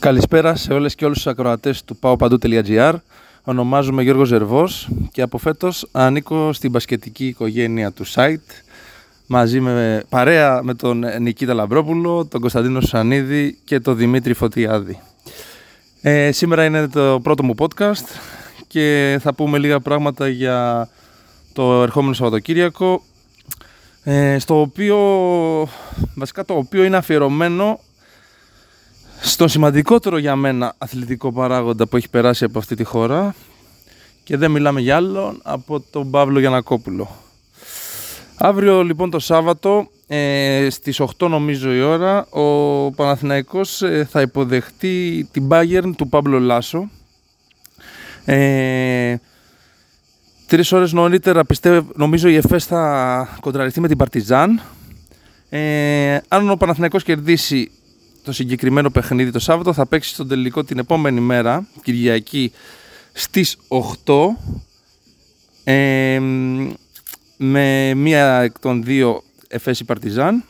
Καλησπέρα σε όλες και όλους τους ακροατές του paopandou.gr Ονομάζομαι Γιώργος Ζερβός και από φέτος ανήκω στην μπασκετική οικογένεια του site μαζί με παρέα με τον Νικήτα Λαμπρόπουλο, τον Κωνσταντίνο Σανίδη και τον Δημήτρη Φωτιάδη. Ε, σήμερα είναι το πρώτο μου podcast και θα πούμε λίγα πράγματα για το ερχόμενο Σαββατοκύριακο ε, στο οποίο, βασικά το οποίο είναι αφιερωμένο στον σημαντικότερο για μένα αθλητικό παράγοντα που έχει περάσει από αυτή τη χώρα και δεν μιλάμε για άλλον από τον Παύλο Γιανακόπουλο. Αύριο λοιπόν το Σάββατο ε, στις 8 νομίζω η ώρα ο Παναθηναϊκός ε, θα υποδεχτεί την Bayern του Παύλο Λάσο ε, Τρεις ώρες νωρίτερα πιστεύω, νομίζω η ΕΦΕΣ θα κοντραριστεί με την Παρτιζάν ε, αν ο Παναθηναϊκός κερδίσει το συγκεκριμένο παιχνίδι το Σάββατο. Θα παίξει στον τελικό την επόμενη μέρα, Κυριακή, στις 8 ε, με μία εκ των δύο εφέση Παρτιζάν.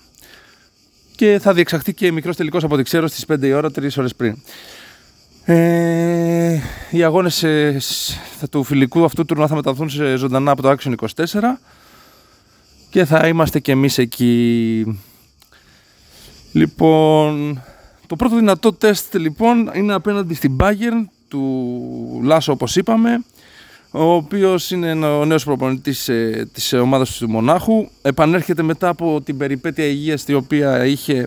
Και θα διεξαχθεί και μικρός τελικός από ό,τι ξέρω στις 5 η ώρα, 3 ώρες πριν. Ε, οι αγώνες ε, του φιλικού αυτού τουρνουά θα μεταδοθούν σε ζωντανά από το Action 24 και θα είμαστε και εμείς εκεί Λοιπόν, το πρώτο δυνατό τεστ λοιπόν είναι απέναντι στην Bayern του Λάσο όπως είπαμε ο οποίος είναι ο νέος προπονητής ε, της ομάδας του Μονάχου. Επανέρχεται μετά από την περιπέτεια υγείας η οποία είχε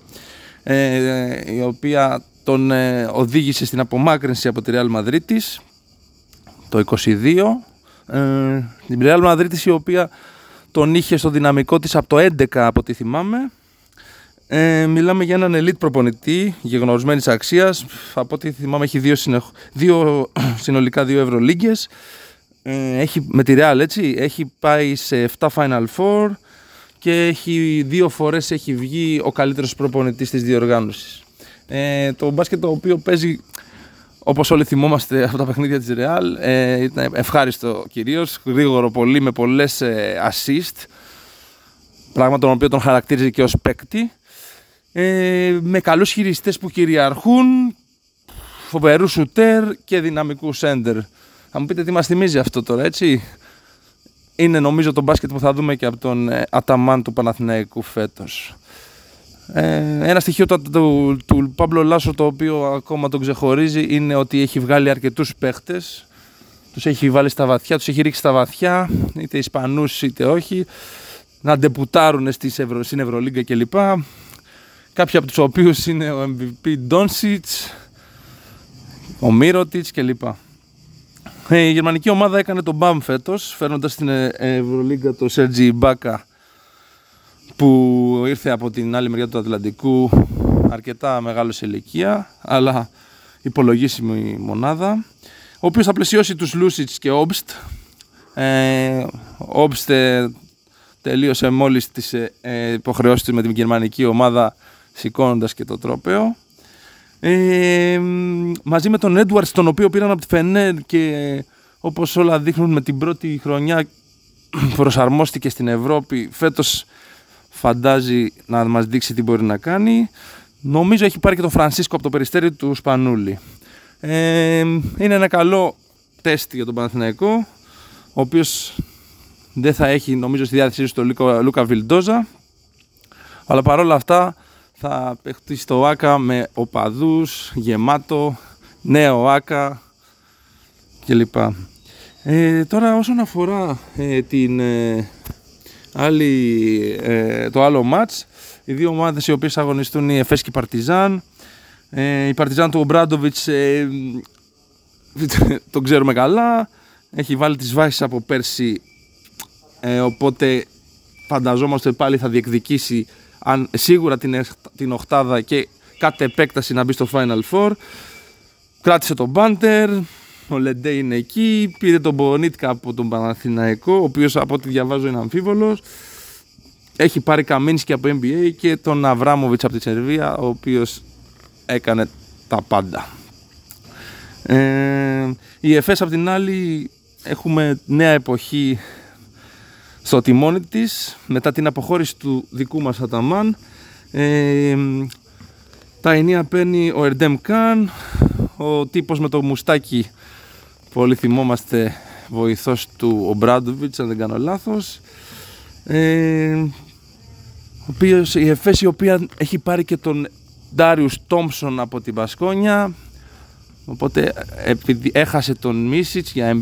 ε, η οποία τον ε, οδήγησε στην απομάκρυνση από τη Real Μαδρίτης το 22 ε, την Real Madrid η οποία τον είχε στο δυναμικό της από το 11 από ό,τι θυμάμαι ε, μιλάμε για έναν elite προπονητή γεγνωρισμένης αξίας. Από ό,τι θυμάμαι, έχει δύο, συνεχ... δύο συνολικά δύο Ευρωλίγκες. Ε, έχει με τη Real έτσι. Έχει πάει σε 7 Final Four και έχει δύο φορές έχει βγει ο καλύτερος προπονητής της διοργάνωσης. Ε, το μπάσκετ το οποίο παίζει όπως όλοι θυμόμαστε από τα παιχνίδια της Real ε, ήταν ευχάριστο κυρίως, γρήγορο πολύ με πολλές ε, assist πράγμα τον οποίο τον χαρακτήριζε και ως παίκτη ε, με καλούς χειριστές που κυριαρχούν, φοβερούς σουτέρ και δυναμικούς σέντερ. Θα μου πείτε τι μας θυμίζει αυτό τώρα, έτσι. Είναι νομίζω το μπάσκετ που θα δούμε και από τον ε, Αταμάν του Παναθηναϊκού φέτος. Ε, ένα στοιχείο του, του, του Παύλο Λάσο το οποίο ακόμα τον ξεχωρίζει είναι ότι έχει βγάλει αρκετούς παίχτες τους έχει βάλει στα βαθιά, τους έχει ρίξει στα βαθιά είτε Ισπανούς είτε όχι να ντεπουτάρουν στην Ευρωλίγκα κλπ κάποιοι από τους οποίους είναι ο MVP Doncic, ο Μύρωτιτς κλπ. Ε, η γερμανική ομάδα έκανε τον μπαμ φέτος, φέρνοντας στην ε, Ευρωλίγκα το Σέρτζι Μπάκα που ήρθε από την άλλη μεριά του Ατλαντικού αρκετά μεγάλος σε ηλικία, αλλά υπολογίσιμη μονάδα, ο οποίος θα πλαισιώσει τους Λούσιτς και Όμπστ. Ε, Όμπστ ε, τελείωσε μόλις τις ε, υποχρεώσεις του με την γερμανική ομάδα σηκώνοντας και το τρόπεο. Ε, μαζί με τον Έντουαρτ, τον οποίο πήραν από τη Φενέρ και όπως όλα δείχνουν με την πρώτη χρονιά προσαρμόστηκε στην Ευρώπη. Φέτος φαντάζει να μας δείξει τι μπορεί να κάνει. Νομίζω έχει πάρει και τον Φρανσίσκο από το περιστέρι του Σπανούλη. Ε, είναι ένα καλό τεστ για τον Παναθηναϊκό, ο οποίος δεν θα έχει νομίζω στη διάθεσή του τον Λούκα Βιλντόζα, αλλά παρόλα αυτά θα παιχτεί στο ΆΚΑ με οπαδούς, γεμάτο, νέο ΆΚΑ κλπ. Ε, τώρα όσον αφορά ε, την, ε, άλλη, ε, το άλλο μάτς, οι δύο ομάδες οι οποίες αγωνιστούν η Εφές και η Παρτιζάν. Ε, η Παρτιζάν του Ομπράντοβιτς τον ξέρουμε καλά, έχει βάλει τις βάσεις από πέρσι, οπότε φανταζόμαστε πάλι θα διεκδικήσει αν, σίγουρα την, την οχτάδα και κάτι επέκταση να μπει στο Final Four. Κράτησε τον Μπάντερ, ο Λεντέ είναι εκεί, πήρε τον Μπονίτκα από τον Παναθηναϊκό, ο οποίος από ό,τι διαβάζω είναι αμφίβολος. Έχει πάρει Καμίνσκι από NBA και τον Αβράμοβιτς από τη Σερβία, ο οποίος έκανε τα πάντα. Ε, η ΕΦΕΣ από την άλλη έχουμε νέα εποχή στο τιμόνι της μετά την αποχώρηση του δικού μας Αταμάν ε, Τα ενία παίρνει ο Ερντέμ Καν, ο τύπος με το μουστάκι πολύ θυμόμαστε βοηθός του ο Μπράντοβιτς αν δεν κάνω λάθος ε, ο οποίος, η Εφές η οποία έχει πάρει και τον Ντάριους Τόμψον από την Πασκόνια οπότε επειδή έχασε τον Μίσιτς για